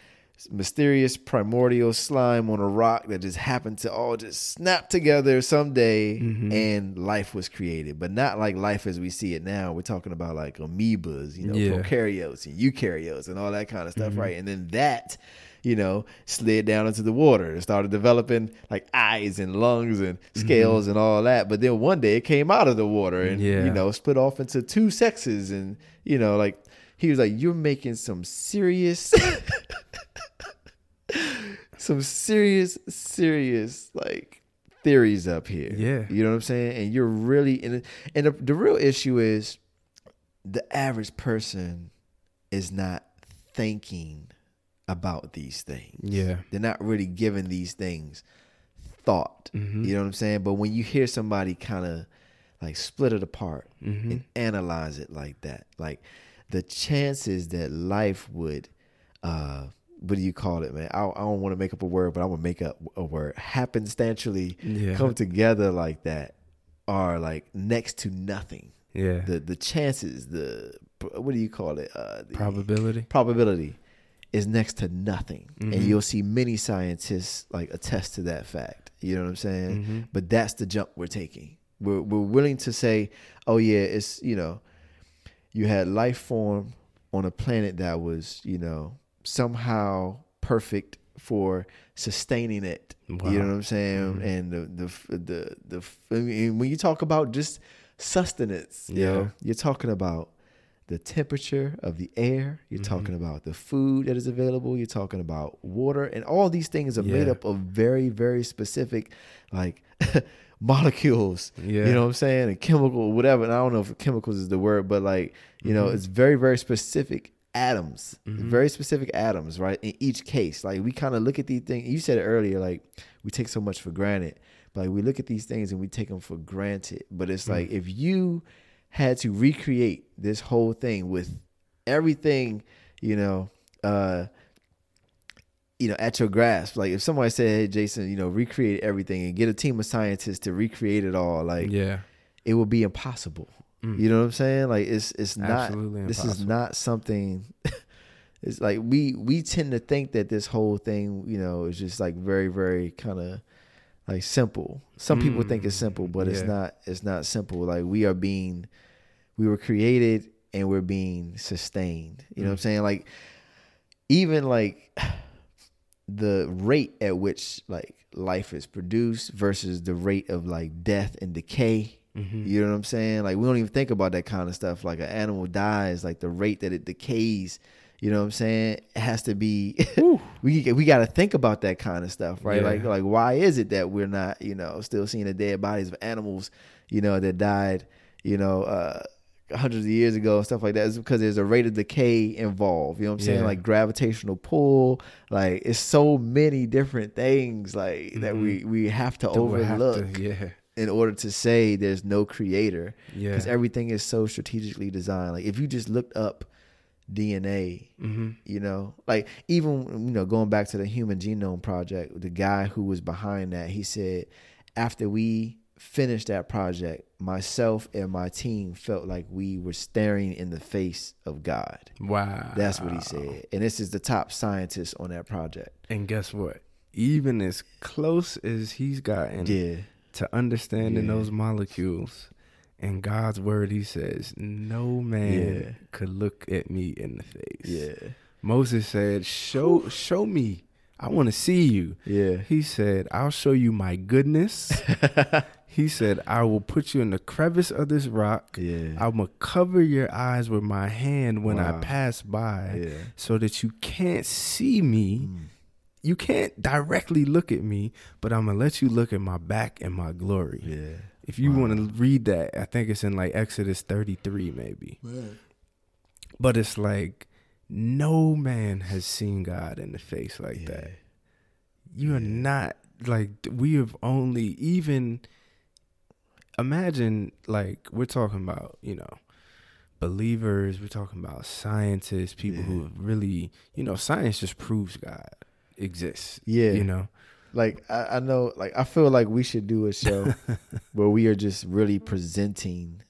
mysterious primordial slime on a rock that just happened to all just snap together someday Mhm. and life was created but not like life as we see it now we're talking about like amoebas you know Yeah. prokaryotes and eukaryotes and all that kind of stuff Mhm. right and then that you know slid down into the water and started developing like eyes and lungs and mm-hmm. scales and all that but then one day it came out of the water and Yeah. you know split off into two sexes and you know like he was like you're making some serious some serious serious like theories up here. Yeah. You know what I'm saying? And you're really in it. And the, the real issue is the average person is not thinking about these things. Yeah. They're not really giving these things thought. Mhm. You know what I'm saying? But when you hear somebody kind of like split it apart Mhm. and analyze it like that, like the chances that life would, uh, what do you call it, man? I, I don't want to make up a word, but I'm gonna make up a word. Happenstantially Yeah. come together like that are like next to nothing. Yeah. The the chances, the what do you call it? Uh, the Probability. probability is next to nothing, and Mhm. you'll see many scientists like attest to that fact. You know what I'm saying? Mhm. But that's the jump we're taking. We're we're willing to say, oh yeah, it's you know, you had life form on a planet that was you know somehow perfect for sustaining it. Wow. You know what I'm saying? Mhm. And the the the the, I mean, when you talk about just sustenance, you Yeah. know, you're talking about the temperature of the air. You're Mhm. talking about the food that is available. You're talking about water, and all these things are made up of very, very specific, like molecules. Yeah. You know what I'm saying? And chemical, whatever. And I don't know if chemicals is the word, but like you know, Mhm. it's very, very specific atoms. Mhm. Very specific atoms, right? In each case, like we kind of look at these things. You said it earlier, like we take so much for granted. But like we look at these things and we take them for granted. But it's like if you had to recreate this whole thing with everything, you know, uh, you know, at your grasp. Like if somebody said, "Hey, Jason, you know, recreate everything and get a team of scientists to recreate it all," like yeah. it would be impossible. Mm. You know what I'm saying? Like it's it's not. This is not something. it's like we we tend to think that this whole thing, you know, is just like very very kind of like simple. Some people think it's Mm, simple, but it's not. It's not simple. Like we are being, we were created and we're being sustained. You know what I'm Mm. saying? Like even like the rate at which like life is produced versus the rate of like death and decay. Mhm. You know what I'm saying? Like we don't even think about that kind of stuff. Like an animal dies, like the rate that it decays. You know what I'm saying? It has to be. we we got to think about that kind of stuff, right? Yeah. Like like why is it that we're not you know still seeing the dead bodies of animals, you know that died, you know, uh, hundreds of years ago and stuff like that? It's because there's a rate of decay involved. You know what I'm saying? Yeah. Like gravitational pull. Like it's so many different things like that we we have to That would have to- overlook yeah. in order to say there's no creator Yeah. because everything is so strategically designed like if you just looked up dna hmm you know like even you know going back to the human genome project the guy who was behind that he said after we finished that project myself and my team felt like we were staring in the face of god Wow. that's what he said and this is the top scientist on that project And guess what? Even as close as he's gotten yeah to understanding Yeah. those molecules, in God's word, he says, no man Yeah. could look at me in the face. yeah Moses said, show, show me. I want to see you. yeah He said, I'll show you my goodness. he said, I will put you in the crevice of this rock. yeah I'm going to cover your eyes with my hand when I pass by yeah so that you can't see me. Mm. You can't directly look at me, but I'm going to let you look at my back and my glory. yeah If you Wow. want to read that, I think it's in like Exodus 33, maybe. But it's like, no man has seen God in the face like that. You are not like we have only even imagine like we're talking about you know believers we're talking about scientists people who Yeah. have really you know science just proves god exists Yeah. you know like I, I know like I feel like we should do a show where we are just really presenting,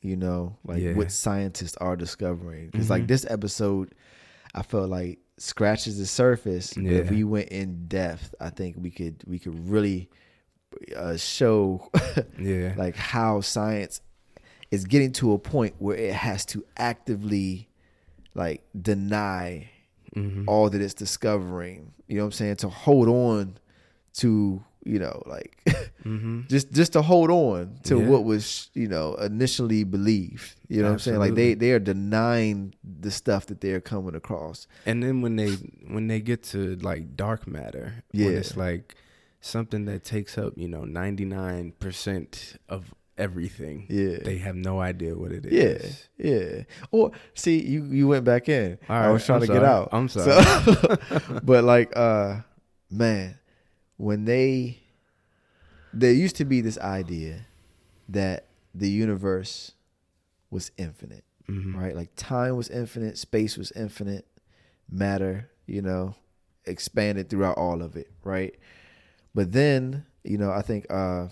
you know, like Yeah. what scientists are discovering. Because like Mhm. this episode, I felt like scratches the surface. But if we went in depth, I think we could we could really uh, show yeah like how science is getting to a point where it has to actively like deny Mhm. all that it's discovering. You know what I'm saying? To hold on to, you know, like Mhm. just just to hold on to Yeah. what was, you know, initially believed. You know what I'm saying? Like they they are denying the stuff that they're coming across. and then when they when they get to like dark matter Yeah. when it's like something that takes up you know 99% of everything Yeah. they have no idea what it is Yeah, yeah. Or see, you you went back in. All I was trying I'm to get out. I'm So- but like, uh, man, when they there used to be this idea that the universe was infinite, Mhm. right? Like time was infinite, space was infinite, matter, you know, expanded throughout all of it, right? But then, you know, I think uh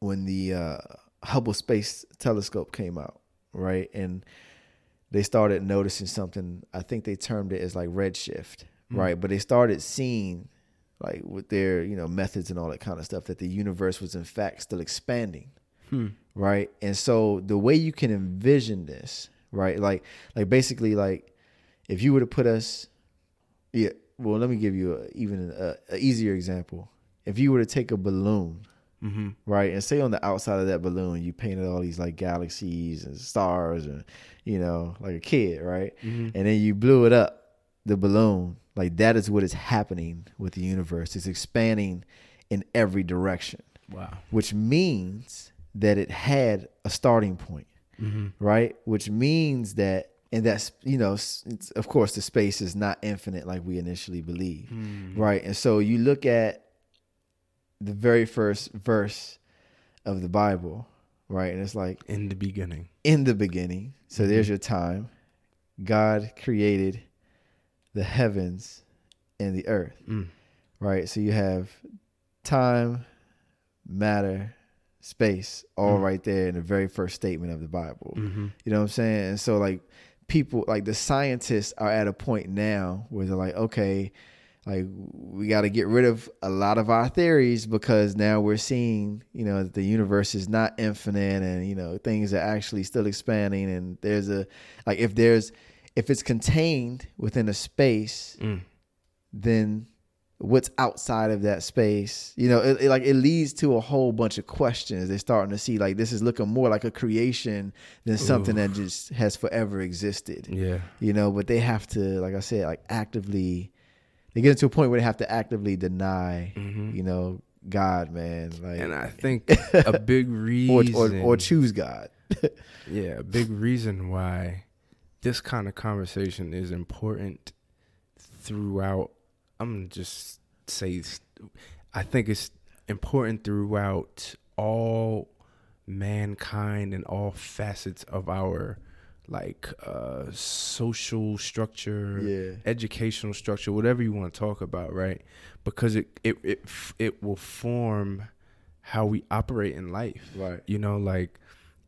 when the uh Hubble Space Telescope came out, right? And they started noticing something, I think they termed it as like redshift, right? But they started seeing like with their, you know, methods and all that kind of stuff that the universe was in fact still expanding. Right? And so the way you can envision this right like like basically like if you were to put us yeah well let me give you a, even a, a easier example. If you were to take a balloon Mm-hmm. right and say on the outside of that balloon you painted all these like galaxies and stars and you know like a kid right? Mm-hmm. and then you blew it up the balloon like that is what is happening with the universe it's expanding in every direction wow which means that it had a starting point, mm-hmm. right? Which means that, and that's, you know, it's, of course, the space is not infinite like we initially believe, mm. right? And so you look at the very first verse of the Bible, right? And it's like, in the beginning in the beginning. So there's mm-hmm. your time. God created the heavens and the earth, Mm. right? So you have time, matter, space, all right there in the very first statement of the Bible. Mm-hmm. You know what I'm saying? And so like people like the scientists are at a point now where they're like, okay, like we got to get rid of a lot of our theories because now we're seeing, you know, that the universe is not infinite and you know things are actually still expanding and there's a like if there's if it's contained within a space, Mm. then what's outside of that space you know it, it, like it leads to a whole bunch of questions. They're starting to see like this is looking more like a creation than something that just has forever existed. Yeah. You know but they have to like i said like actively they get into a point where they have to actively deny you know god man like Mm-hmm. and i think a big or, reason or or choose god. Yeah, a big reason why this kind of conversation is important throughout. I'm gonna just say, I think it's important throughout all mankind and all facets of our like uh social structure Yeah. educational structure whatever you want to talk about right because it it it, it will form how we operate in life Right. you know like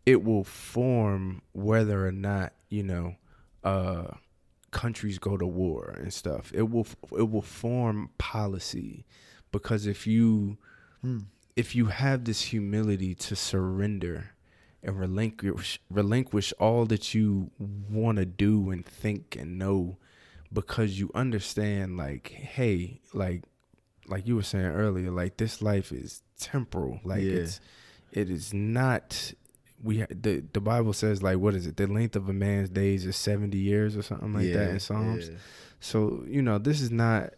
it will form whether or not you know uh countries go to war and stuff it will it will form policy. Because if you if you have this humility to surrender and relinquish relinquish all that you want to do and think and know because you understand like hey like like you were saying earlier like this life is temporal. Like Yeah. it's it is not we the the bible says like what is it the length of a man's days is 70 years or something like that in psalms yeah. so you know this is not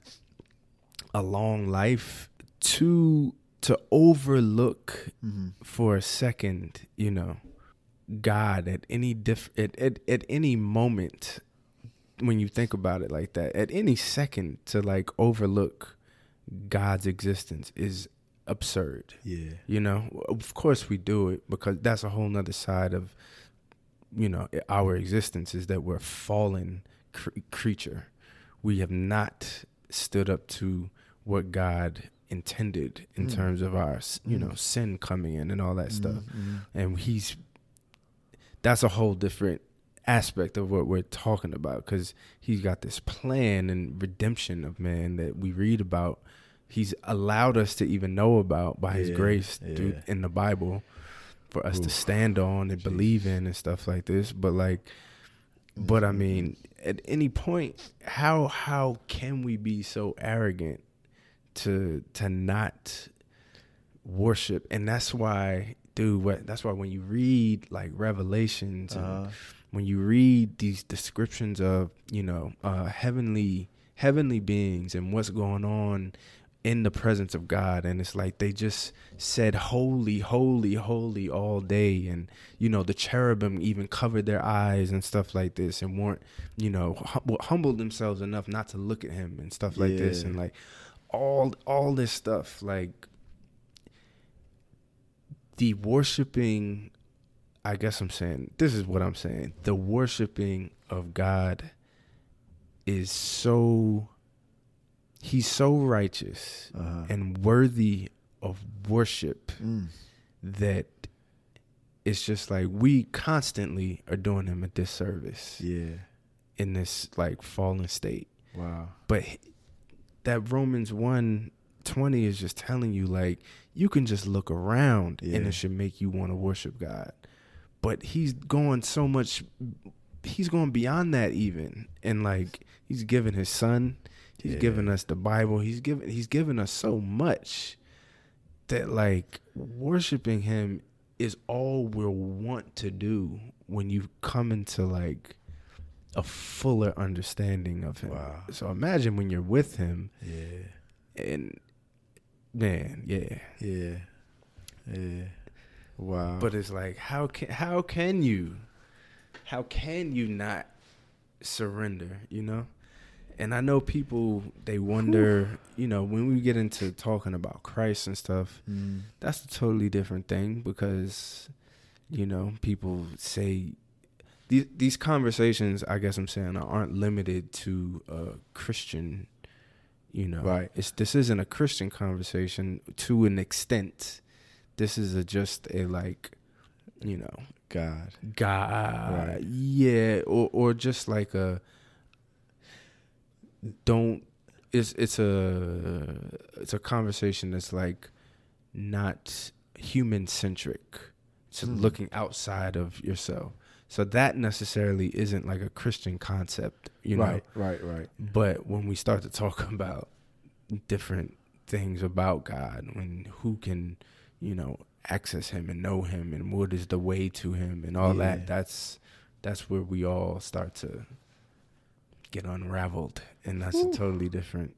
a long life to to overlook Mm-hmm. for a second you know god at any diff at, at, at any moment when you think about it like that at any second to like overlook god's existence is absurd. Yeah. You know of course we do it because that's a whole nother side of you know our existence is that we're a fallen cr- creature. We have not stood up to what god intended in mm. terms of our you mm. know sin coming in and all that mm-hmm. stuff. And he's that's a whole different aspect of what we're talking about because he's got this plan and redemption of man that we read about he's allowed us to even know about by his Yeah, grace through in the bible for us to stand on and believe in and stuff like this. But like but i mean at any point how how can we be so arrogant to to not worship? And that's why dude what that's why when you read like revelations and Uh-huh. when you read these descriptions of you know uh heavenly heavenly beings and what's going on in the presence of God and it's like they just said holy holy holy all day. And you know the cherubim even covered their eyes and stuff like this and weren't you know hum- humbled themselves enough not to look at him and stuff like this and like all all this stuff like the worshiping I guess I'm saying this is what I'm saying the worshiping of God is so he's so righteous Uh-huh. and worthy of worship Mm. that it's just like we constantly are doing him a disservice Yeah. in this like fallen state Wow. but that Romans 1 20 is just telling you like you can just look around and it should make you want to worship God. But he's going so much he's going beyond that even and like he's given his son, he's Yeah. given us the Bible, he's given he's given us so much that like worshiping him is all we'll want to do when you come into like a fuller understanding of him. Wow. So imagine when you're with him Yeah. and man, yeah. Yeah. Yeah. Wow. But it's like how can how can you how can you not surrender, you know? And I know people they wonder, you know, when we get into talking about Christ and stuff, Mm. that's a totally different thing because you know, people say these these conversations, I guess I'm saying, aren't limited to a Christian, you know. Right. It's this isn't a Christian conversation to an extent. This is a, just a like, you know, God. God, Right. yeah, or or just like a don't. It's it's a it's a conversation that's like not human centric. It's Hmm. looking outside of yourself. So that necessarily isn't like a Christian concept, you know. right. Right. Right. But when we start to talk about different things about God, when who can, you know, access him and know him and what is the way to him and all Yeah. that, that's that's where we all start to get unraveled. And that's a totally different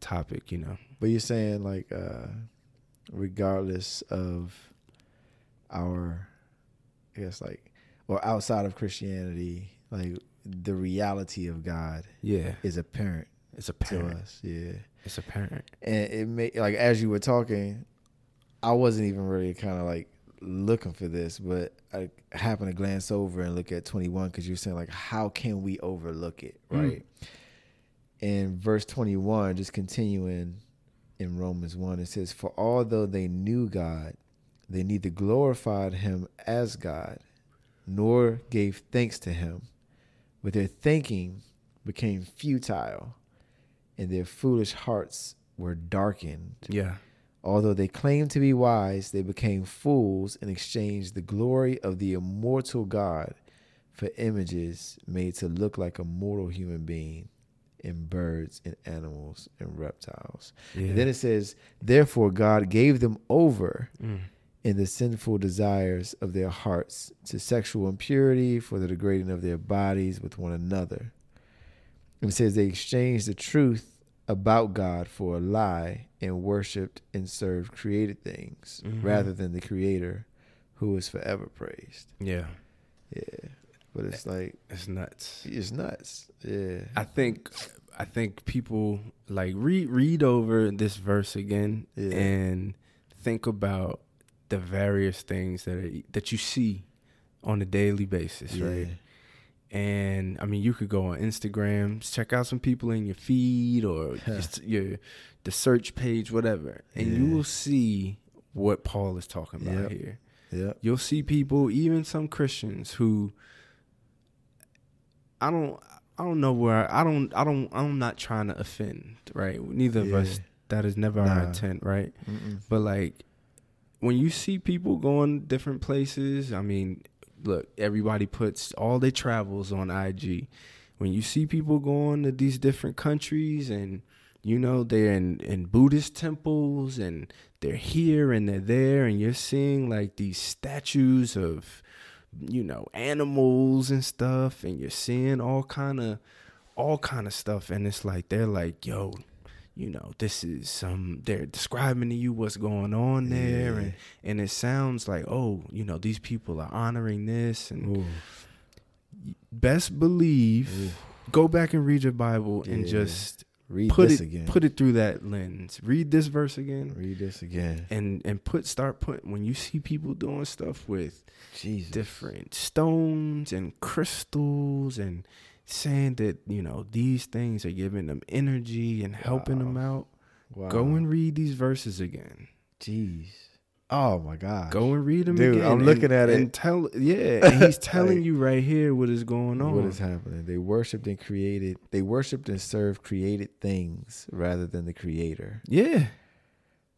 topic, you know. But you're saying like, uh, regardless of our, I guess like, or outside of Christianity, like the reality of God Yeah. is apparent It's apparent to us. Yeah. It's apparent. and it made like as you were talking, I wasn't even really kind of like looking for this, but I happen to glance over and look at 21 because you're saying like, how can we overlook it, Mm. right? In verse 21, just continuing in Romans 1, it says, "For although they knew God, they neither glorified Him as God, nor gave thanks to Him, but their thinking became futile." and their foolish hearts were darkened. Yeah. Although they claimed to be wise, they became fools and exchanged the glory of the immortal God for images made to look like a mortal human being in birds and animals and reptiles. Yeah. And then it says, Therefore, God gave them over Mm. in the sinful desires of their hearts to sexual impurity for the degrading of their bodies with one another. And it says they exchanged the truth about God for a lie and worshiped and served created things Mhm. rather than the creator who is forever praised. Yeah. Yeah. But it's like It's nuts. it's nuts. Yeah. I think I think people like read read over this verse again Yeah. and think about the various things that are, that you see on a daily basis, yeah. right? And I mean, you could go on Instagram, check out some people in your feed or just your the search page, whatever, and you will see what Paul is talking Yep. about here. Yeah, You'll see people, even some Christians, who I don't, I don't know where I don't, I don't, I'm not trying to offend, right? Neither of us. That is never our intent, right? Mm-mm. But like, when you see people going different places, I mean, look, everybody puts all their travels on IG. When you see people going to these different countries and you know they're in, in Buddhist temples and they're here and they're there and you're seeing like these statues of you know animals and stuff and you're seeing all kind of all kind of stuff and it's like they're like yo you know, this is some they're describing to you what's going on there, and and it sounds like, oh, you know, these people are honoring this, and Ooh. best believe, Ooh. go back and read your Bible and just Read put this it again. put it through that lens. Read this verse again. Read this again. And and put start putting when you see people doing stuff with Jesus. different stones and crystals and saying that you know these things are giving them energy and helping them out Wow. go and read these verses again Jeez. Oh my God. go and read them Dude, again I'm and- looking at it. and tell yeah and he's telling Like, you right here what is going on What is happening? They worshipped and created. They worshipped and served created things rather than the Creator. yeah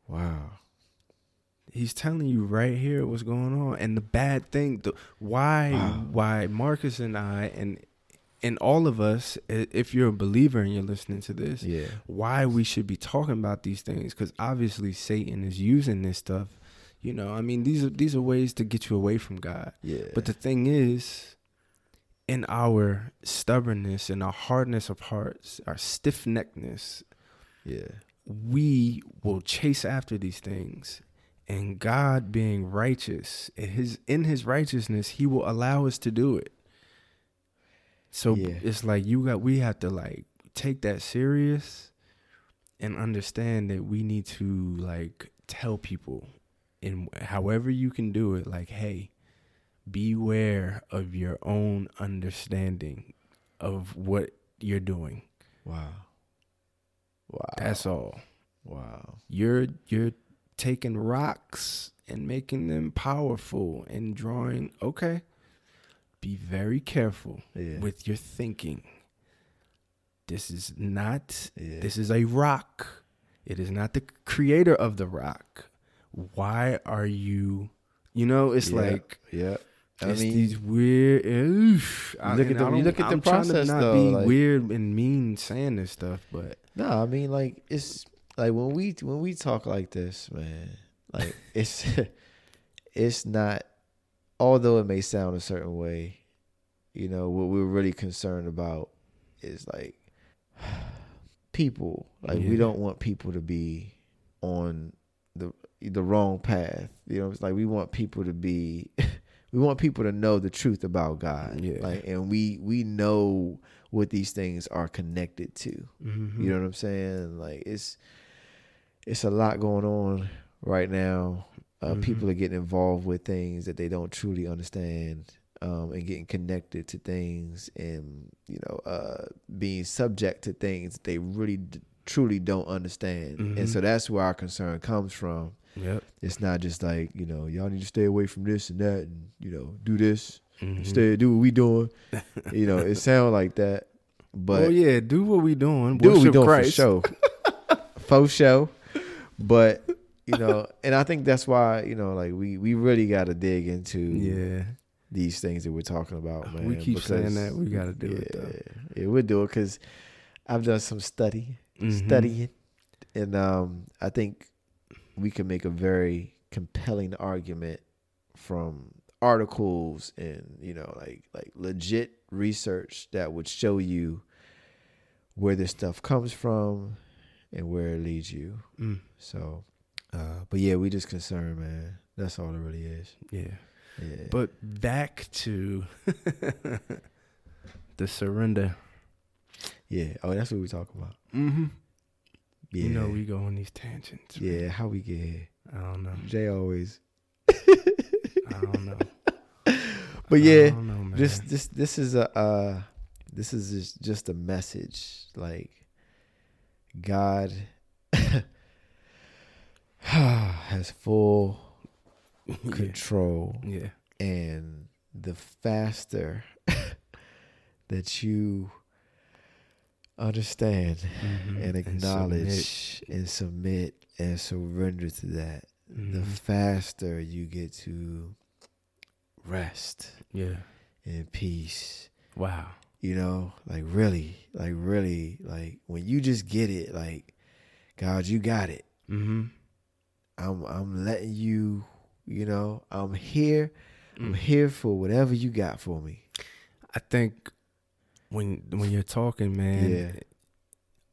Wow. he's telling you right here what's going on and the bad thing the why Wow. why marcus and i and and all of us if you're a believer and you're listening to this Yeah. why we should be talking about these things because obviously satan is using this stuff you know i mean these are these are ways to get you away from god Yeah. but the thing is in our stubbornness and our hardness of hearts our stiff-neckedness yeah. we will chase after these things and god being righteous in his in his righteousness he will allow us to do it so Yeah. it's like you got we have to like take that serious and understand that we need to like tell people in however you can do it like hey beware of your own understanding of what you're doing Wow. Wow. that's all wow. you're you're taking rocks and making them powerful and drawing okay be very careful Yeah. with your thinking this is not Yeah. this is a rock it is not the creator of the rock why are you you know it's Yeah. like Yeah. I it's mean, these weird oof. I- look at the- you look at the I'm trying to process, not though, be like- weird and mean saying this stuff but no, I mean, like it's like when we when we talk like this, man. Like it's it's not. Although it may sound a certain way, you know what we're really concerned about is like people. Like we don't want people to be on the the wrong path. You know, it's like we want people to be. we want people to know the truth about God. Yeah. Like, and we we know what these things are connected to. mhm. You know what I'm saying? Like it's it's a lot going on right now. Uh, Mhm. People are getting involved with things that they don't truly understand, um, and getting connected to things, and you know, uh, being subject to things that they really d- truly don't understand. Mhm. And so that's where our concern comes from. yep It's not just like you know, y'all need to stay away from this and that, and you know, do this, Mhm. stay, do what we doing. you know, it sounds like that, but oh yeah, do what we doing. do what we doing Christ. for show, for show. But you know, and I think that's why you know, like we we really got to dig into Yeah, these things that we're talking about, man. we keep saying that we got to do yeah, it though. yeah, we'll do it because I've done some study, Mhm. studying, and um, I think we can make a very compelling argument from articles and you know like like legit research that would show you where this stuff comes from and where it leads you. Mm, So, uh, but yeah, we just concerned, man. That's all it really is. yeah, Yeah. but back to the surrender. yeah. Oh, that's what we talk about. Mm-hmm. Yeah. You know we go on these tangents. man. yeah. How we get here? I don't know. Jay always. I don't know. But yeah, know, this this this is a uh, this is just- just a message. Like God has full control. yeah. and the faster that you understand Mhm. and acknowledge and submit and surrender to that, the Mhm. faster you get to rest Yeah. in peace. Wow. You know, like really, like really, like when you just get it, like God, you got it. Mm-hmm. I'm I'm letting you, you know, I'm here. I'm Mm. here for whatever you got for me. I think when when you're talking, man, Yeah.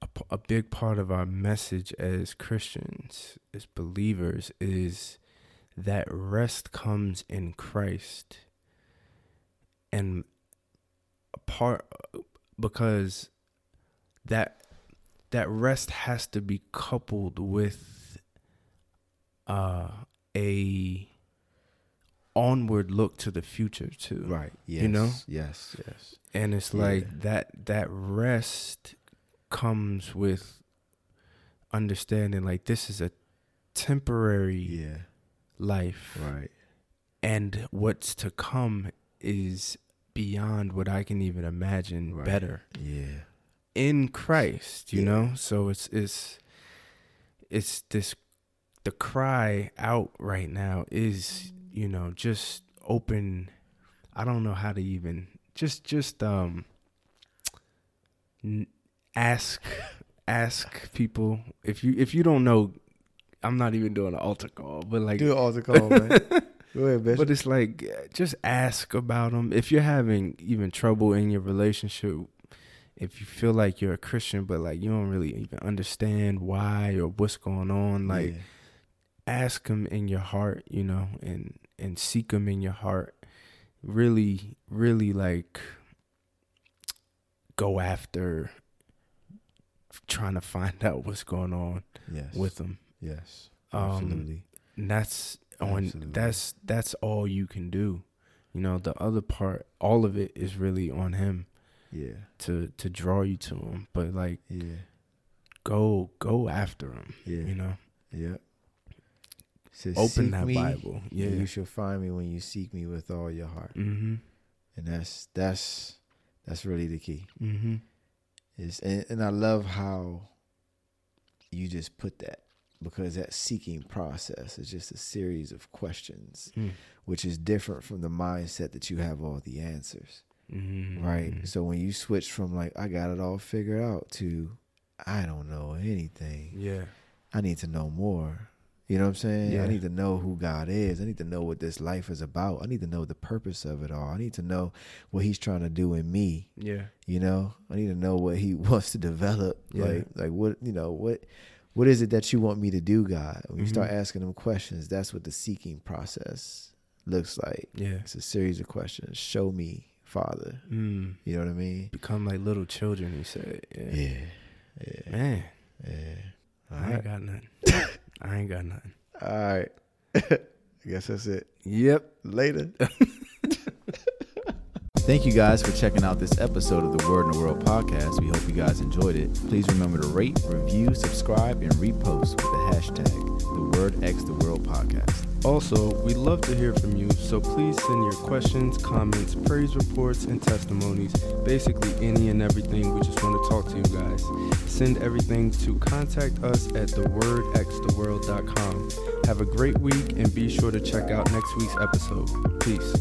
a a big part of our message as Christians, as believers, is that rest comes in Christ, and a part because that that rest has to be coupled with uh, a onward look to the future too. Right. Yes. You know? Yes. Yes. and it's Yeah. like that that rest comes with understanding like this is a temporary Yeah. life Right. and what's to come is beyond what I can even imagine Right. better Yeah. in Christ, you Yeah. know? So it's it's it's this the cry out right now is, you know, just open I don't know how to even just just um ask ask people if you if you don't know I'm not even doing an altar call, but like Do an altar call, man. Go ahead, but it's like just ask about them. If you're having even trouble in your relationship, if you feel like you're a Christian but like you don't really even understand why or what's going on, like Yeah. Ask him in your heart, you know, and and seek him in your heart. Really, really like go after trying to find out what's going on yes. with them. yes. Um, Absolutely. and that's on Absolutely. that's that's all you can do you know the other part all of it is really on him yeah. to to draw you to him but like Yeah. go go after him Yeah. you know Yeah. Says, open "Seek that me, bible yeah You shall find me when you seek me with all your heart. mm-hmm And that's that's that's really the key. mm-hmm Is and, and I love how you just put that because that seeking process is just a series of questions, mm. which is different from the mindset that you have all the answers. mm-hmm Right. So when you switch from like I got it all figured out to I don't know anything. yeah I need to know more. You know what I'm saying? Yeah. I need to know who God is. I need to know what this life is about. I need to know the purpose of it all. I need to know what he's trying to do in me. yeah You know? I need to know what he wants to develop. Yeah. Like like what you know, what what is it that you want me to do, God? When you start Mhm. asking them questions, that's what the seeking process looks like. yeah It's a series of questions. Show me, Father. mm. You know what I mean? become like little children he said yeah, Yeah. Yeah. man Yeah. All i ain't right. got nothing i ain't got nothing All right. I guess that's it. yep Later. Thank you guys for checking out this episode of the Word in the World podcast. We hope you guys enjoyed it. Please remember to rate, review, subscribe, and repost with the hashtag the Word X the World podcast. Also, we'd love to hear from you, so please send your questions, comments, praise reports, and testimonies. Basically, any and everything. We just want to talk to you guys. Send everything to contact us at thewordxtheworld.com. Have a great week and be sure to check out next week's episode. Peace.